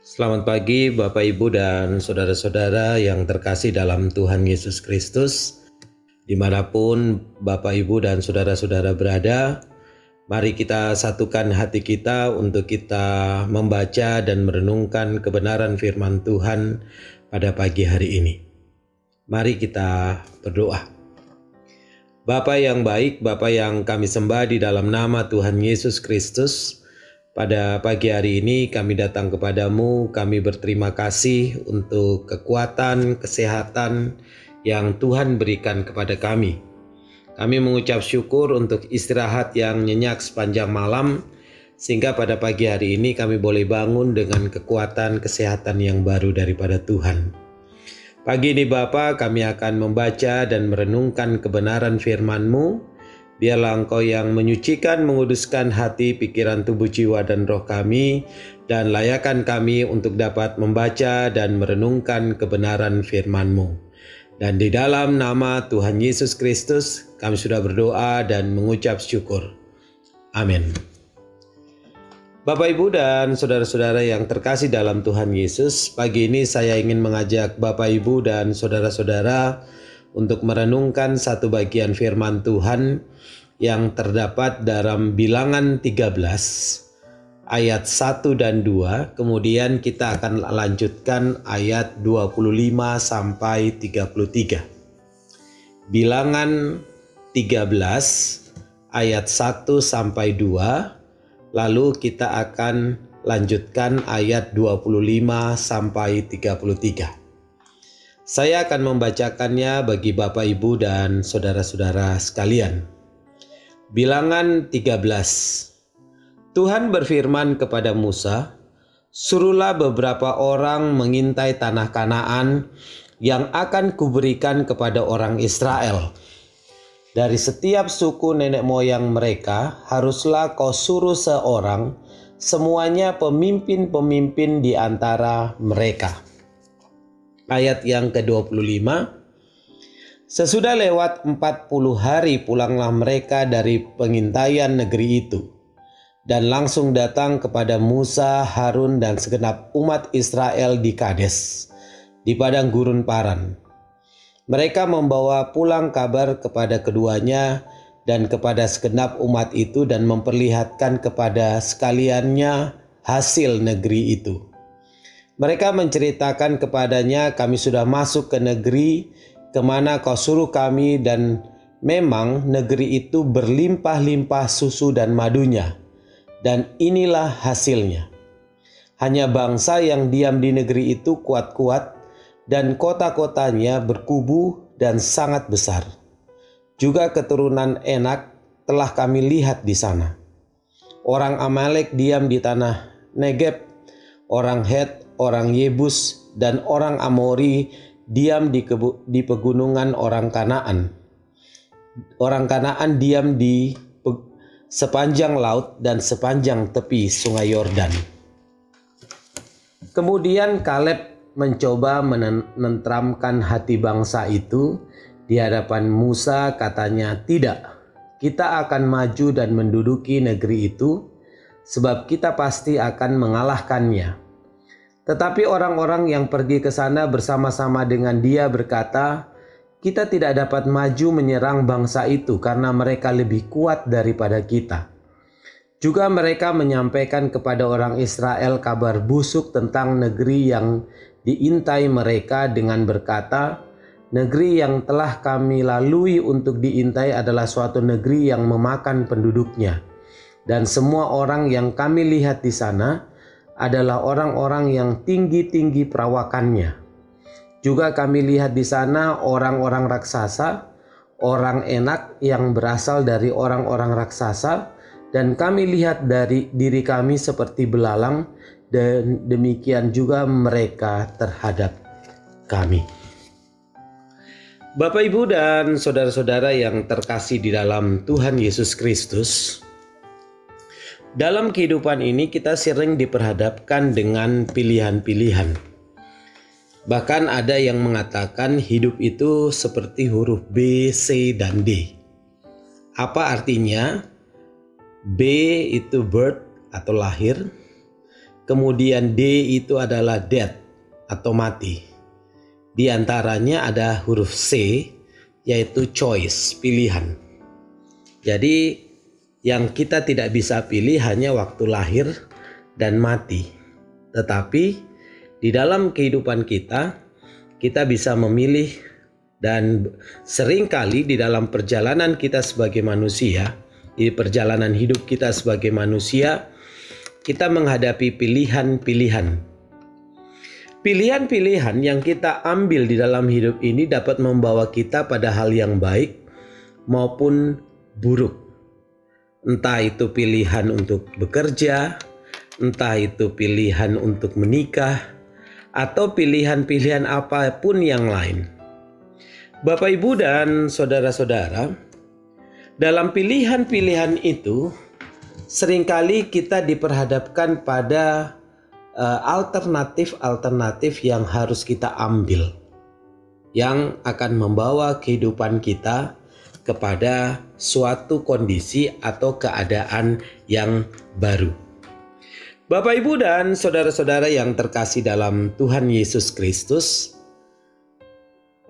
Selamat pagi Bapak Ibu dan saudara-saudara yang terkasih dalam Tuhan Yesus Kristus. Di mana pun Bapak Ibu dan saudara-saudara berada, mari kita satukan hati kita untuk kita membaca dan merenungkan kebenaran firman Tuhan pada pagi hari ini. Mari kita berdoa. Bapa yang baik, Bapa yang kami sembah di dalam nama Tuhan Yesus Kristus, pada pagi hari ini kami datang kepadamu, kami berterima kasih untuk kekuatan, kesehatan yang Tuhan berikan kepada kami. Kami mengucap syukur untuk istirahat yang nyenyak sepanjang malam, sehingga pada pagi hari ini kami boleh bangun dengan kekuatan kesehatan yang baru daripada Tuhan. Pagi ini Bapa, kami akan membaca dan merenungkan kebenaran firman-Mu Biarlah Engkau yang menyucikan, menguduskan hati, pikiran, tubuh, jiwa, dan roh kami, dan layakan kami untuk dapat membaca dan merenungkan kebenaran firman-Mu. Dan di dalam nama Tuhan Yesus Kristus, kami sudah berdoa dan mengucap syukur. Amin. Bapak, Ibu, dan saudara-saudara yang terkasih dalam Tuhan Yesus, pagi ini saya ingin mengajak Bapak, Ibu, dan saudara-saudara untuk merenungkan satu bagian firman Tuhan yang terdapat dalam bilangan 13 ayat 1 dan 2 kemudian kita akan lanjutkan ayat 25 sampai 33 bilangan 13 ayat 1 sampai 2 lalu kita akan lanjutkan ayat 25 sampai 33 saya akan membacakannya bagi Bapak, Ibu, dan saudara-saudara sekalian. Bilangan 13 Tuhan berfirman kepada Musa, Suruhlah beberapa orang mengintai tanah Kanaan yang akan kuberikan kepada orang Israel. Dari setiap suku nenek moyang mereka, haruslah kau suruh seorang, semuanya pemimpin-pemimpin di antara mereka ayat yang ke-25. Sesudah lewat 40 hari pulanglah mereka dari pengintaian negeri itu dan langsung datang kepada Musa, Harun dan segenap umat Israel di Kades di padang gurun Paran. Mereka membawa pulang kabar kepada keduanya dan kepada segenap umat itu dan memperlihatkan kepada sekaliannya hasil negeri itu. Mereka menceritakan kepadanya, "Kami sudah masuk ke negeri ke mana kau suruh kami, dan memang negeri itu berlimpah-limpah susu dan madunya, dan inilah hasilnya. Hanya bangsa yang diam di negeri itu kuat-kuat, dan kota-kotanya berkubu dan sangat besar. Juga keturunan enak telah kami lihat di sana. Orang Amalek diam di tanah Negeb, orang Het orang Yebus, dan orang Amori diam di, kebu, di pegunungan orang Kanaan. Orang Kanaan diam di sepanjang laut dan sepanjang tepi sungai Yordan. Kemudian Kaleb mencoba menentramkan hati bangsa itu di hadapan Musa katanya tidak kita akan maju dan menduduki negeri itu sebab kita pasti akan mengalahkannya tetapi orang-orang yang pergi ke sana bersama-sama dengan dia berkata, "Kita tidak dapat maju menyerang bangsa itu karena mereka lebih kuat daripada kita." Juga mereka menyampaikan kepada orang Israel kabar busuk tentang negeri yang diintai mereka dengan berkata, "Negeri yang telah kami lalui untuk diintai adalah suatu negeri yang memakan penduduknya, dan semua orang yang kami lihat di sana." Adalah orang-orang yang tinggi-tinggi perawakannya. Juga kami lihat di sana orang-orang raksasa, orang enak yang berasal dari orang-orang raksasa, dan kami lihat dari diri kami seperti belalang, dan demikian juga mereka terhadap kami. Bapak, ibu, dan saudara-saudara yang terkasih di dalam Tuhan Yesus Kristus, dalam kehidupan ini kita sering diperhadapkan dengan pilihan-pilihan. Bahkan ada yang mengatakan hidup itu seperti huruf B, C, dan D. Apa artinya? B itu birth atau lahir. kemudian D itu adalah death atau mati. Di antaranya ada huruf C yaitu choice, pilihan. Jadi yang kita tidak bisa pilih hanya waktu lahir dan mati. Tetapi di dalam kehidupan kita kita bisa memilih dan sering kali di dalam perjalanan kita sebagai manusia, di perjalanan hidup kita sebagai manusia, kita menghadapi pilihan-pilihan. Pilihan-pilihan yang kita ambil di dalam hidup ini dapat membawa kita pada hal yang baik maupun buruk. Entah itu pilihan untuk bekerja, entah itu pilihan untuk menikah, atau pilihan-pilihan apa pun yang lain. Bapak, ibu, dan saudara-saudara, dalam pilihan-pilihan itu, sering kali kita diperhadapkan pada eh, alternatif-alternatif yang harus kita ambil, yang akan membawa kehidupan kita kepada suatu kondisi atau keadaan yang baru. Bapak, ibu, dan saudara-saudara yang terkasih dalam Tuhan Yesus Kristus,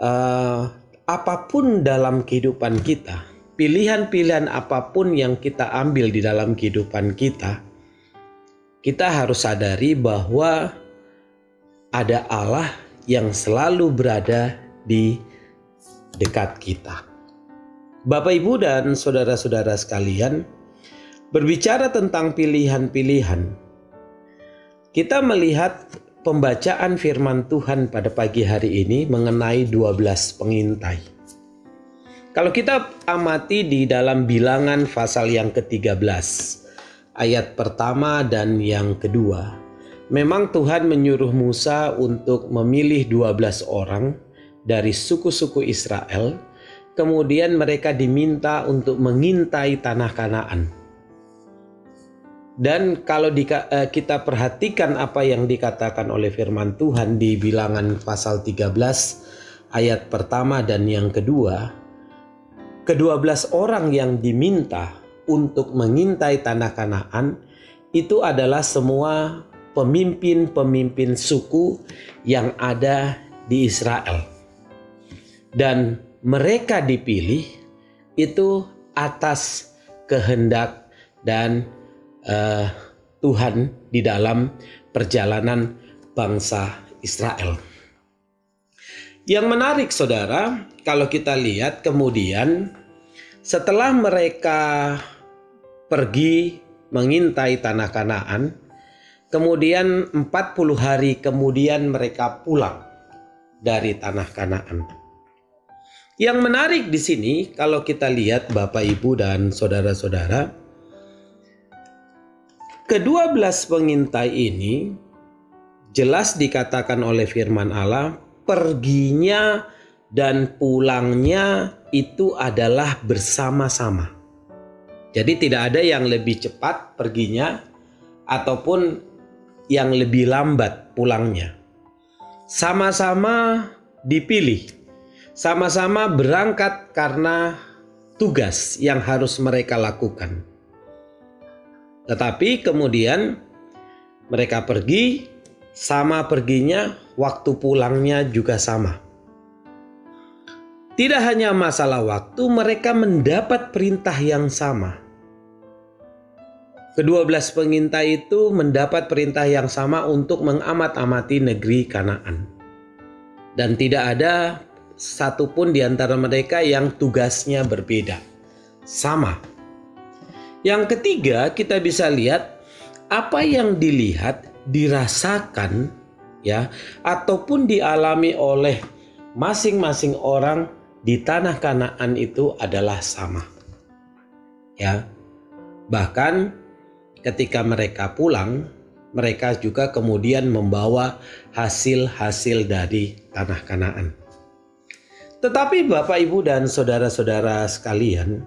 uh, apa pun dalam kehidupan kita, pilihan-pilihan apa pun yang kita ambil di dalam kehidupan kita, kita harus sadari bahwa ada Allah yang selalu berada di dekat kita. Bapak, ibu, dan saudara-saudara sekalian, berbicara tentang pilihan-pilihan, kita melihat pembacaan firman Tuhan pada pagi hari ini mengenai 12 pengintai. Kalau kita amati di dalam bilangan pasal yang ke-13, ayat pertama dan yang kedua, memang Tuhan menyuruh Musa untuk memilih 12 orang dari suku-suku Israel, kemudian mereka diminta untuk mengintai tanah Kanaan. Dan kalau di, eh, kita perhatikan apa yang dikatakan oleh firman Tuhan di bilangan pasal 13 ayat pertama dan yang kedua, kedua belas orang yang diminta untuk mengintai tanah Kanaan itu adalah semua pemimpin-pemimpin suku yang ada di Israel. Dan mereka dipilih itu atas kehendak dan uh, Tuhan di dalam perjalanan bangsa Israel. Yang menarik saudara, kalau kita lihat kemudian setelah mereka pergi mengintai tanah Kanaan, kemudian 40 hari kemudian mereka pulang dari tanah Kanaan. Yang menarik di sini kalau kita lihat Bapak Ibu dan saudara-saudara, kedua belas pengintai ini jelas dikatakan oleh firman Allah perginya dan pulangnya itu adalah bersama-sama. Jadi tidak ada yang lebih cepat perginya ataupun yang lebih lambat pulangnya. Sama-sama dipilih, sama-sama berangkat karena tugas yang harus mereka lakukan. Tetapi kemudian mereka pergi, sama perginya, waktu pulangnya juga sama. Tidak hanya masalah waktu, mereka mendapat perintah yang sama. Kedua belas pengintai itu mendapat perintah yang sama untuk mengamat-amati negeri Kanaan. Dan tidak ada satupun di antara mereka yang tugasnya berbeda. Sama. Yang ketiga, kita bisa lihat apa yang dilihat, dirasakan ya ataupun dialami oleh masing-masing orang di tanah Kanaan itu adalah sama. Ya. Bahkan ketika mereka pulang, mereka juga kemudian membawa hasil-hasil dari tanah Kanaan. Tetapi Bapak, Ibu, dan saudara-saudara sekalian,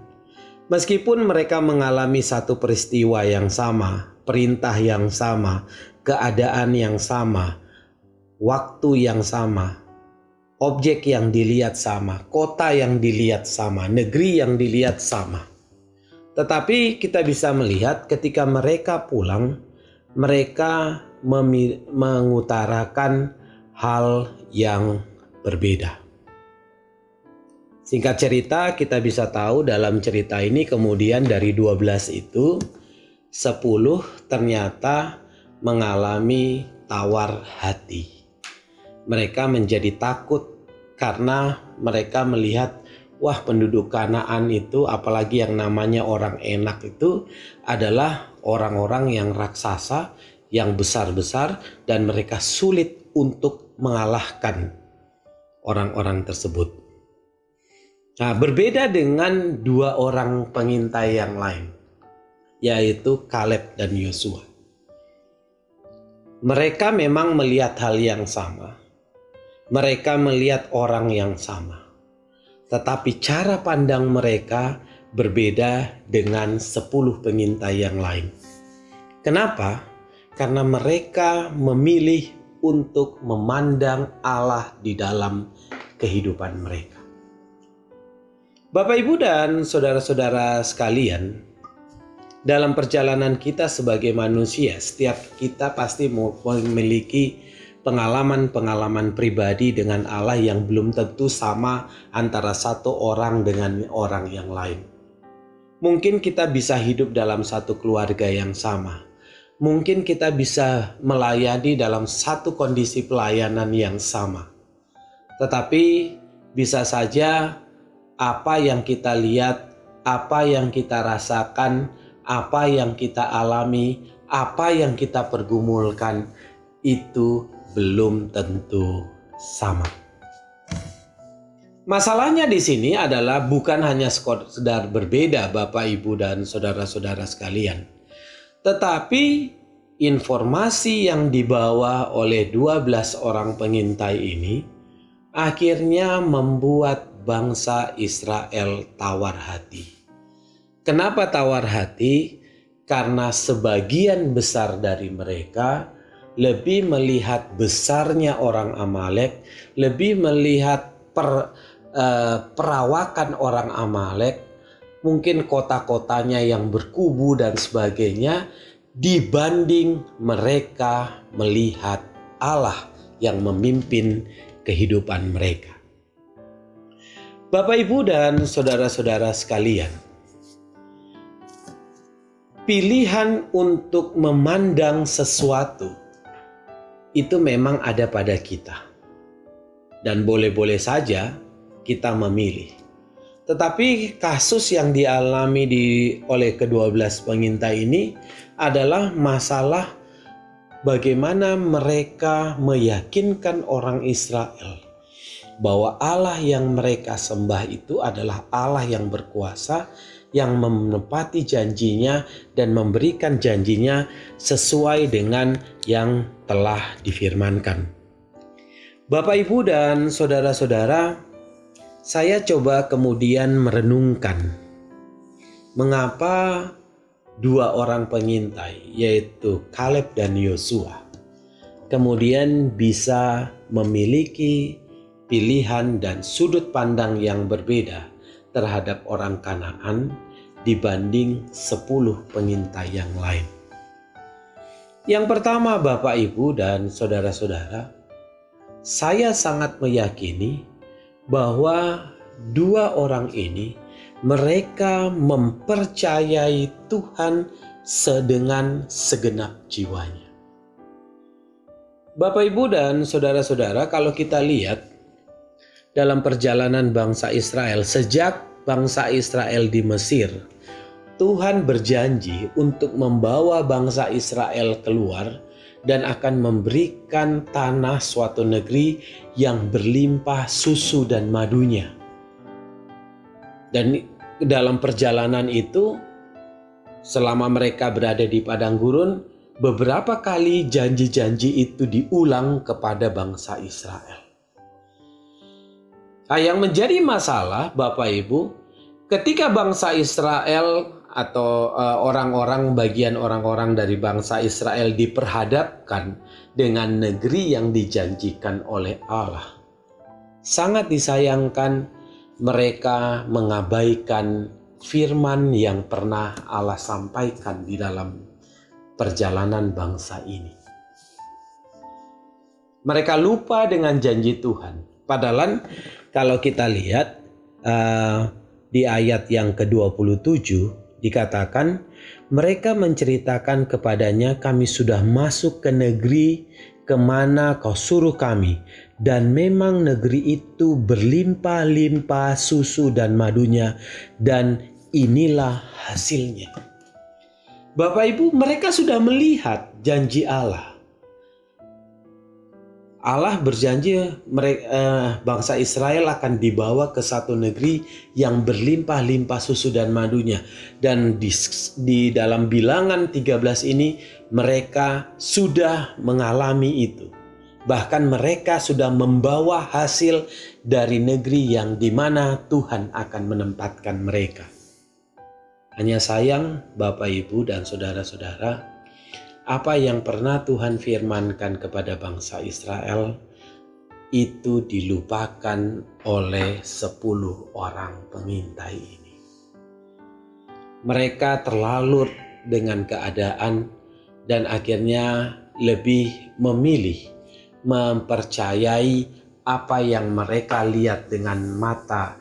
meskipun mereka mengalami satu peristiwa yang sama, perintah yang sama, keadaan yang sama, waktu yang sama, objek yang dilihat sama, kota yang dilihat sama, negeri yang dilihat sama. Tetapi kita bisa melihat ketika mereka pulang, mereka mengutarakan hal yang berbeda. Singkat cerita, kita bisa tahu dalam cerita ini kemudian dari 12 itu 10 ternyata mengalami tawar hati. Mereka menjadi takut karena mereka melihat wah penduduk Kanaan itu apalagi yang namanya orang enak itu adalah orang-orang yang raksasa, yang besar-besar dan mereka sulit untuk mengalahkan orang-orang tersebut. Nah, berbeda dengan dua orang pengintai yang lain, yaitu Kaleb dan Yosua. Mereka memang melihat hal yang sama. Mereka melihat orang yang sama. Tetapi cara pandang mereka berbeda dengan sepuluh pengintai yang lain. Kenapa? Karena mereka memilih untuk memandang Allah di dalam kehidupan mereka. Bapak, Ibu, dan saudara-saudara sekalian, dalam perjalanan kita sebagai manusia, setiap kita pasti memiliki pengalaman-pengalaman pribadi dengan Allah yang belum tentu sama antara satu orang dengan orang yang lain. Mungkin kita bisa hidup dalam satu keluarga yang sama. Mungkin kita bisa melayani dalam satu kondisi pelayanan yang sama. Tetapi bisa saja apa yang kita lihat, apa yang kita rasakan, apa yang kita alami, apa yang kita pergumulkan itu belum tentu sama. Masalahnya di sini adalah bukan hanya sekedar berbeda Bapak Ibu dan saudara-saudara sekalian. Tetapi informasi yang dibawa oleh 12 orang pengintai ini akhirnya membuat bangsa Israel tawar hati. Kenapa tawar hati? Karena sebagian besar dari mereka lebih melihat besarnya orang Amalek, lebih melihat per, uh, perawakan orang Amalek, mungkin kota-kotanya yang berkubu dan sebagainya, dibanding mereka melihat Allah yang memimpin kehidupan mereka. Bapak, Ibu, dan saudara-saudara sekalian, pilihan untuk memandang sesuatu itu memang ada pada kita, dan boleh-boleh saja kita memilih. Tetapi kasus yang dialami di, oleh kedua belas pengintai ini adalah masalah bagaimana mereka meyakinkan orang Israel bahwa Allah yang mereka sembah itu adalah Allah yang berkuasa yang menepati janjinya dan memberikan janjinya sesuai dengan yang telah difirmankan. Bapak, Ibu, dan saudara-saudara, saya coba kemudian merenungkan mengapa dua orang pengintai, yaitu Kaleb dan Yosua, kemudian bisa memiliki pilihan dan sudut pandang yang berbeda terhadap orang Kanaan dibanding sepuluh pengintai yang lain. Yang pertama Bapak Ibu dan saudara-saudara, saya sangat meyakini bahwa dua orang ini mereka mempercayai Tuhan sedengan segenap jiwanya. Bapak, ibu, dan saudara-saudara, kalau kita lihat dalam perjalanan bangsa Israel sejak bangsa Israel di Mesir. Tuhan berjanji untuk membawa bangsa Israel keluar dan akan memberikan tanah suatu negeri yang berlimpah susu dan madunya. Dan dalam perjalanan itu, selama mereka berada di padang gurun, beberapa kali janji-janji itu diulang kepada bangsa Israel. Nah, yang menjadi masalah Bapak Ibu, ketika bangsa Israel atau eh, orang-orang bagian orang-orang dari bangsa Israel diperhadapkan dengan negeri yang dijanjikan oleh Allah. Sangat disayangkan mereka mengabaikan firman yang pernah Allah sampaikan di dalam perjalanan bangsa ini. Mereka lupa dengan janji Tuhan. Padahal kalau kita lihat uh, di ayat yang ke-27 dikatakan mereka menceritakan kepadanya kami sudah masuk ke negeri ke mana kau suruh kami dan memang negeri itu berlimpah-limpah susu dan madunya dan inilah hasilnya. Bapak Ibu, mereka sudah melihat janji Allah. Allah berjanji mereka, eh, bangsa Israel akan dibawa ke satu negeri yang berlimpah-limpah susu dan madunya. Dan di, di dalam bilangan 13 ini mereka sudah mengalami itu. Bahkan mereka sudah membawa hasil dari negeri yang di mana Tuhan akan menempatkan mereka. Hanya sayang Bapak Ibu dan Saudara-saudara, apa yang pernah Tuhan firmankan kepada bangsa Israel itu dilupakan oleh sepuluh orang pengintai ini. Mereka terlalu dengan keadaan dan akhirnya lebih memilih mempercayai apa yang mereka lihat dengan mata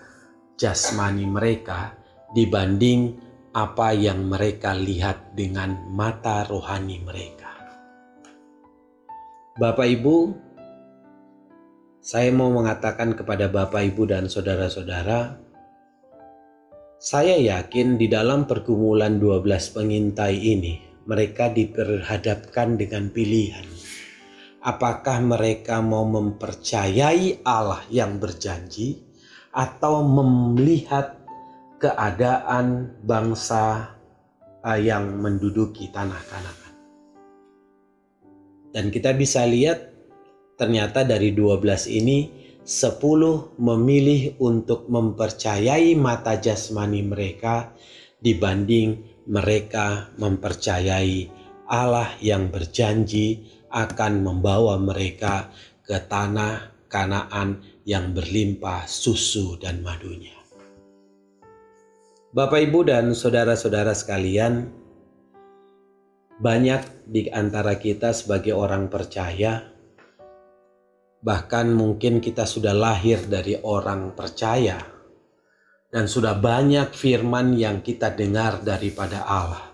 jasmani mereka dibanding apa yang mereka lihat dengan mata rohani mereka. Bapak Ibu, saya mau mengatakan kepada Bapak Ibu dan saudara-saudara, saya yakin di dalam pergumulan 12 pengintai ini, mereka diperhadapkan dengan pilihan. Apakah mereka mau mempercayai Allah yang berjanji atau melihat keadaan bangsa uh, yang menduduki tanah Kanaan. Dan kita bisa lihat ternyata dari 12 ini 10 memilih untuk mempercayai mata jasmani mereka dibanding mereka mempercayai Allah yang berjanji akan membawa mereka ke tanah Kanaan yang berlimpah susu dan madunya. Bapak, Ibu, dan saudara-saudara sekalian, banyak di antara kita sebagai orang percaya, bahkan mungkin kita sudah lahir dari orang percaya, dan sudah banyak firman yang kita dengar daripada Allah.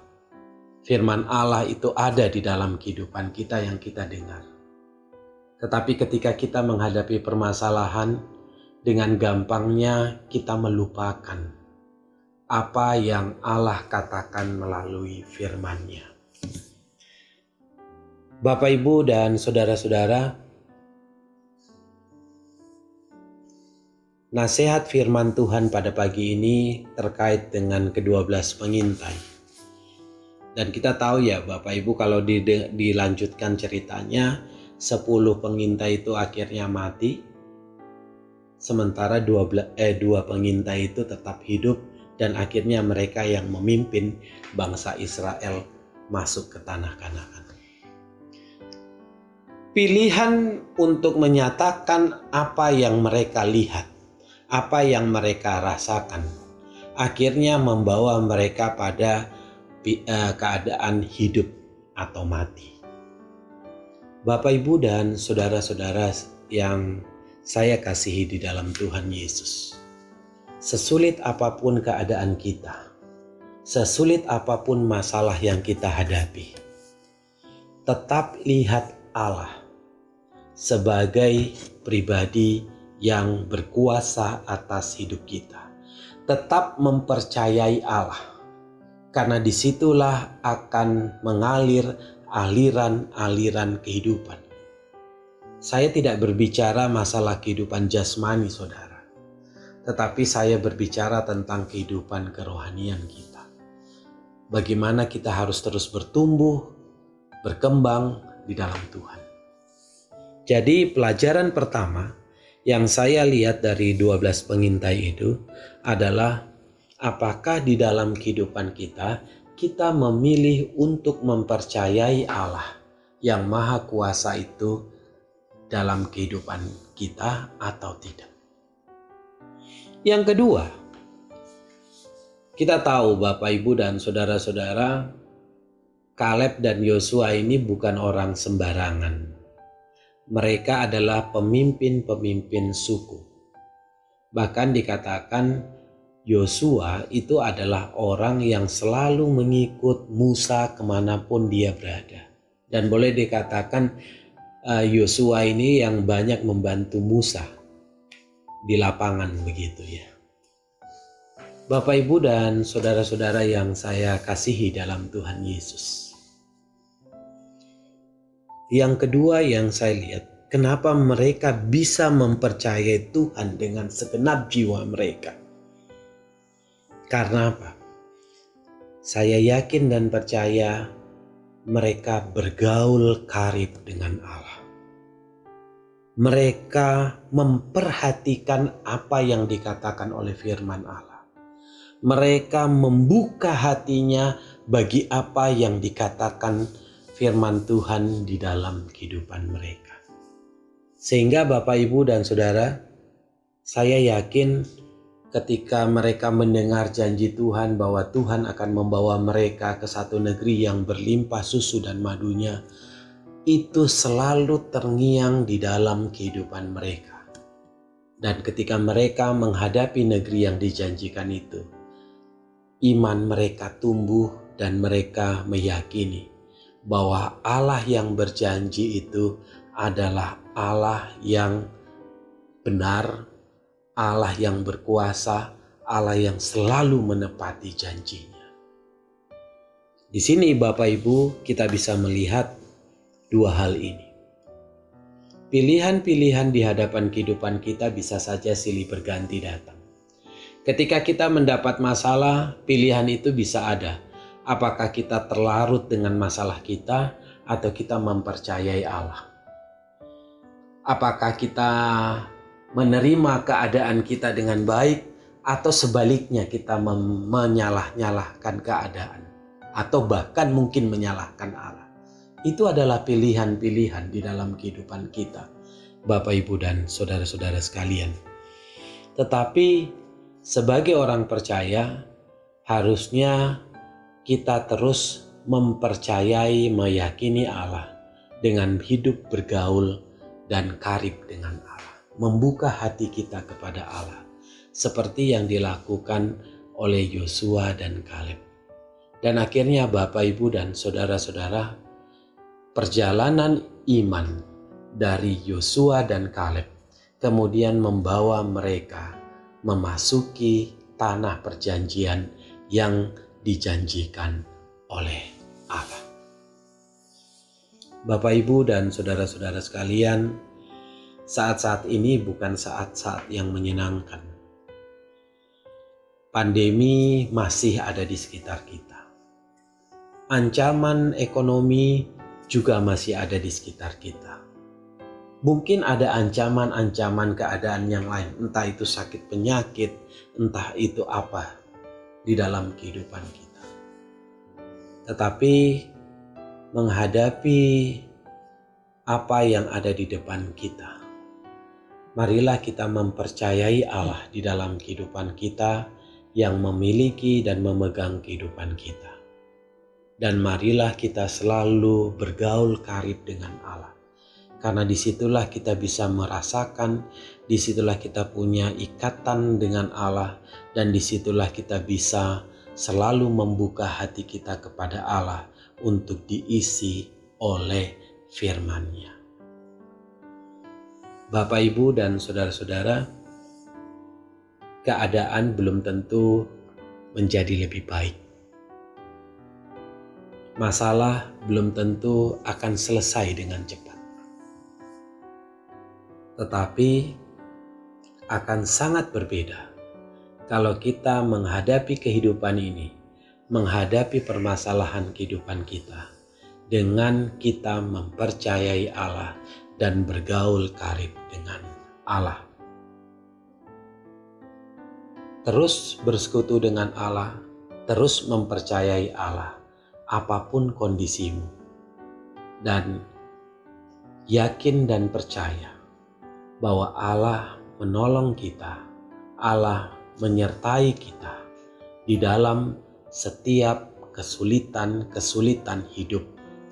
Firman Allah itu ada di dalam kehidupan kita yang kita dengar. Tetapi ketika kita menghadapi permasalahan, dengan gampangnya kita melupakan apa yang Allah katakan melalui firman-Nya. Bapak, Ibu, dan saudara-saudara, nasihat firman Tuhan pada pagi ini terkait dengan kedua belas pengintai. Dan kita tahu ya Bapak Ibu kalau dilanjutkan ceritanya, sepuluh pengintai itu akhirnya mati, sementara dua, eh, dua pengintai itu tetap hidup dan akhirnya mereka yang memimpin bangsa Israel masuk ke tanah Kanaan. Pilihan untuk menyatakan apa yang mereka lihat, apa yang mereka rasakan, akhirnya membawa mereka pada eh, keadaan hidup atau mati. Bapak, ibu, dan saudara-saudara yang saya kasihi di dalam Tuhan Yesus Sesulit apa pun keadaan kita, sesulit apa pun masalah yang kita hadapi, tetap lihat Allah sebagai pribadi yang berkuasa atas hidup kita. Tetap mempercayai Allah, karena di situlah akan mengalir aliran-aliran kehidupan. Saya tidak berbicara masalah kehidupan jasmani, saudara tetapi saya berbicara tentang kehidupan kerohanian kita. Bagaimana kita harus terus bertumbuh, berkembang di dalam Tuhan. Jadi pelajaran pertama yang saya lihat dari 12 pengintai itu adalah apakah di dalam kehidupan kita kita memilih untuk mempercayai Allah yang maha kuasa itu dalam kehidupan kita atau tidak. Yang kedua, kita tahu Bapak Ibu dan saudara-saudara Kaleb dan Yosua ini bukan orang sembarangan. Mereka adalah pemimpin-pemimpin suku. Bahkan dikatakan Yosua itu adalah orang yang selalu mengikut Musa ke mana pun dia berada. Dan boleh dikatakan uh, Yosua ini yang banyak membantu Musa di lapangan begitu ya. Bapak Ibu dan saudara-saudara yang saya kasihi dalam Tuhan Yesus. Yang kedua yang saya lihat, kenapa mereka bisa mempercayai Tuhan dengan segenap jiwa mereka. Karena apa? Saya yakin dan percaya mereka bergaul karib dengan Allah. Mereka memperhatikan apa yang dikatakan oleh firman Allah. Mereka membuka hatinya bagi apa yang dikatakan firman Tuhan di dalam kehidupan mereka. Sehingga Bapak Ibu dan Saudara, saya yakin ketika mereka mendengar janji Tuhan bahwa Tuhan akan membawa mereka ke satu negeri yang berlimpah susu dan madunya, itu selalu terngiang di dalam kehidupan mereka. Dan ketika mereka menghadapi negeri yang dijanjikan itu, iman mereka tumbuh dan mereka meyakini bahwa Allah yang berjanji itu adalah Allah yang benar, Allah yang berkuasa, Allah yang selalu menepati janjinya. Di sini Bapak Ibu kita bisa melihat dua hal ini. Pilihan-pilihan di hadapan kehidupan kita bisa saja silih berganti datang. Ketika kita mendapat masalah, pilihan itu bisa ada Apakah kita terlarut dengan masalah kita atau kita mempercayai Allah? Apakah kita menerima keadaan kita dengan baik atau sebaliknya kita menyalah-nyalahkan keadaan atau bahkan mungkin menyalahkan Allah? Itu adalah pilihan-pilihan di dalam kehidupan kita, Bapak, Ibu, dan saudara-saudara sekalian. Tetapi sebagai orang percaya, harusnya kita terus mempercayai, meyakini Allah dengan hidup bergaul dan karib dengan Allah, membuka hati kita kepada Allah, seperti yang dilakukan oleh Yosua dan Kaleb. Dan akhirnya, Bapak, Ibu, dan saudara-saudara, perjalanan iman dari Yosua dan Kaleb kemudian membawa mereka memasuki tanah perjanjian yang dijanjikan oleh Allah. Bapak, Ibu, dan saudara-saudara sekalian, saat-saat ini bukan saat-saat yang menyenangkan. Pandemi masih ada di sekitar kita. Ancaman ekonomi juga masih ada di sekitar kita. Mungkin ada ancaman-ancaman keadaan yang lain, entah itu sakit penyakit, entah itu apa di dalam kehidupan kita. Tetapi menghadapi apa yang ada di depan kita, marilah kita mempercayai Allah di dalam kehidupan kita yang memiliki dan memegang kehidupan kita. Dan marilah kita selalu bergaul karib dengan Allah karena di situlah kita bisa merasakan, di situlah kita punya ikatan dengan Allah, dan di situlah kita bisa selalu membuka hati kita kepada Allah untuk diisi oleh firman-Nya. Bapak, Ibu, dan saudara-saudara, keadaan belum tentu menjadi lebih baik. Masalah belum tentu akan selesai dengan cepat tetapi akan sangat berbeda kalau kita menghadapi kehidupan ini, menghadapi permasalahan kehidupan kita dengan kita mempercayai Allah dan bergaul karib dengan Allah. Terus bersekutu dengan Allah, terus mempercayai Allah, apa pun kondisimu, dan yakin dan percaya bahwa Allah menolong kita, Allah menyertai kita di dalam setiap kesulitan-kesulitan hidup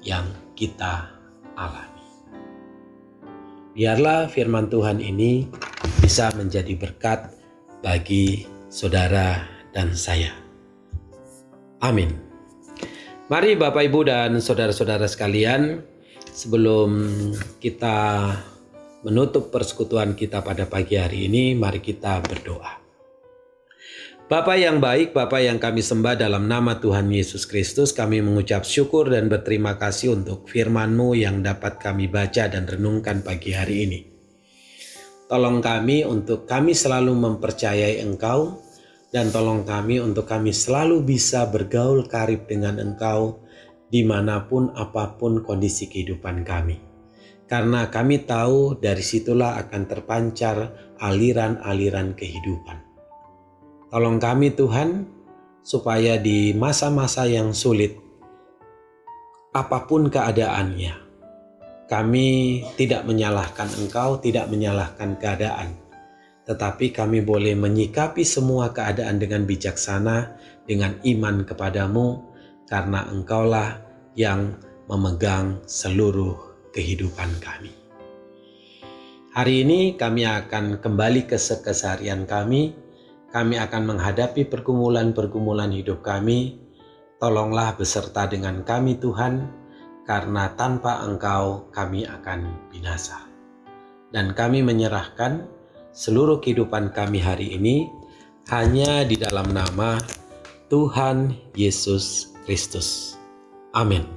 yang kita alami. Biarlah firman Tuhan ini bisa menjadi berkat bagi saudara dan saya. Amin. Mari Bapak Ibu dan saudara-saudara sekalian, sebelum kita menutup persekutuan kita pada pagi hari ini, mari kita berdoa. Bapa yang baik, Bapa yang kami sembah dalam nama Tuhan Yesus Kristus, kami mengucap syukur dan berterima kasih untuk firman-Mu yang dapat kami baca dan renungkan pagi hari ini. Tolong kami untuk kami selalu mempercayai Engkau, dan tolong kami untuk kami selalu bisa bergaul karib dengan Engkau di mana pun apa pun kondisi kehidupan kami. Karena kami tahu dari situlah akan terpancar aliran-aliran kehidupan. Tolong kami Tuhan, supaya di masa-masa yang sulit, apa pun keadaannya, kami tidak menyalahkan Engkau, tidak menyalahkan keadaan, tetapi kami boleh menyikapi semua keadaan dengan bijaksana, dengan iman kepadamu, karena Engkaulah yang memegang seluruh kehidupan kami. Hari ini kami akan kembali ke keseharian kami, kami akan menghadapi pergumulan-pergumulan hidup kami. Tolonglah beserta dengan kami Tuhan, karena tanpa Engkau kami akan binasa. Dan kami menyerahkan seluruh kehidupan kami hari ini hanya di dalam nama Tuhan Yesus Kristus. Amin.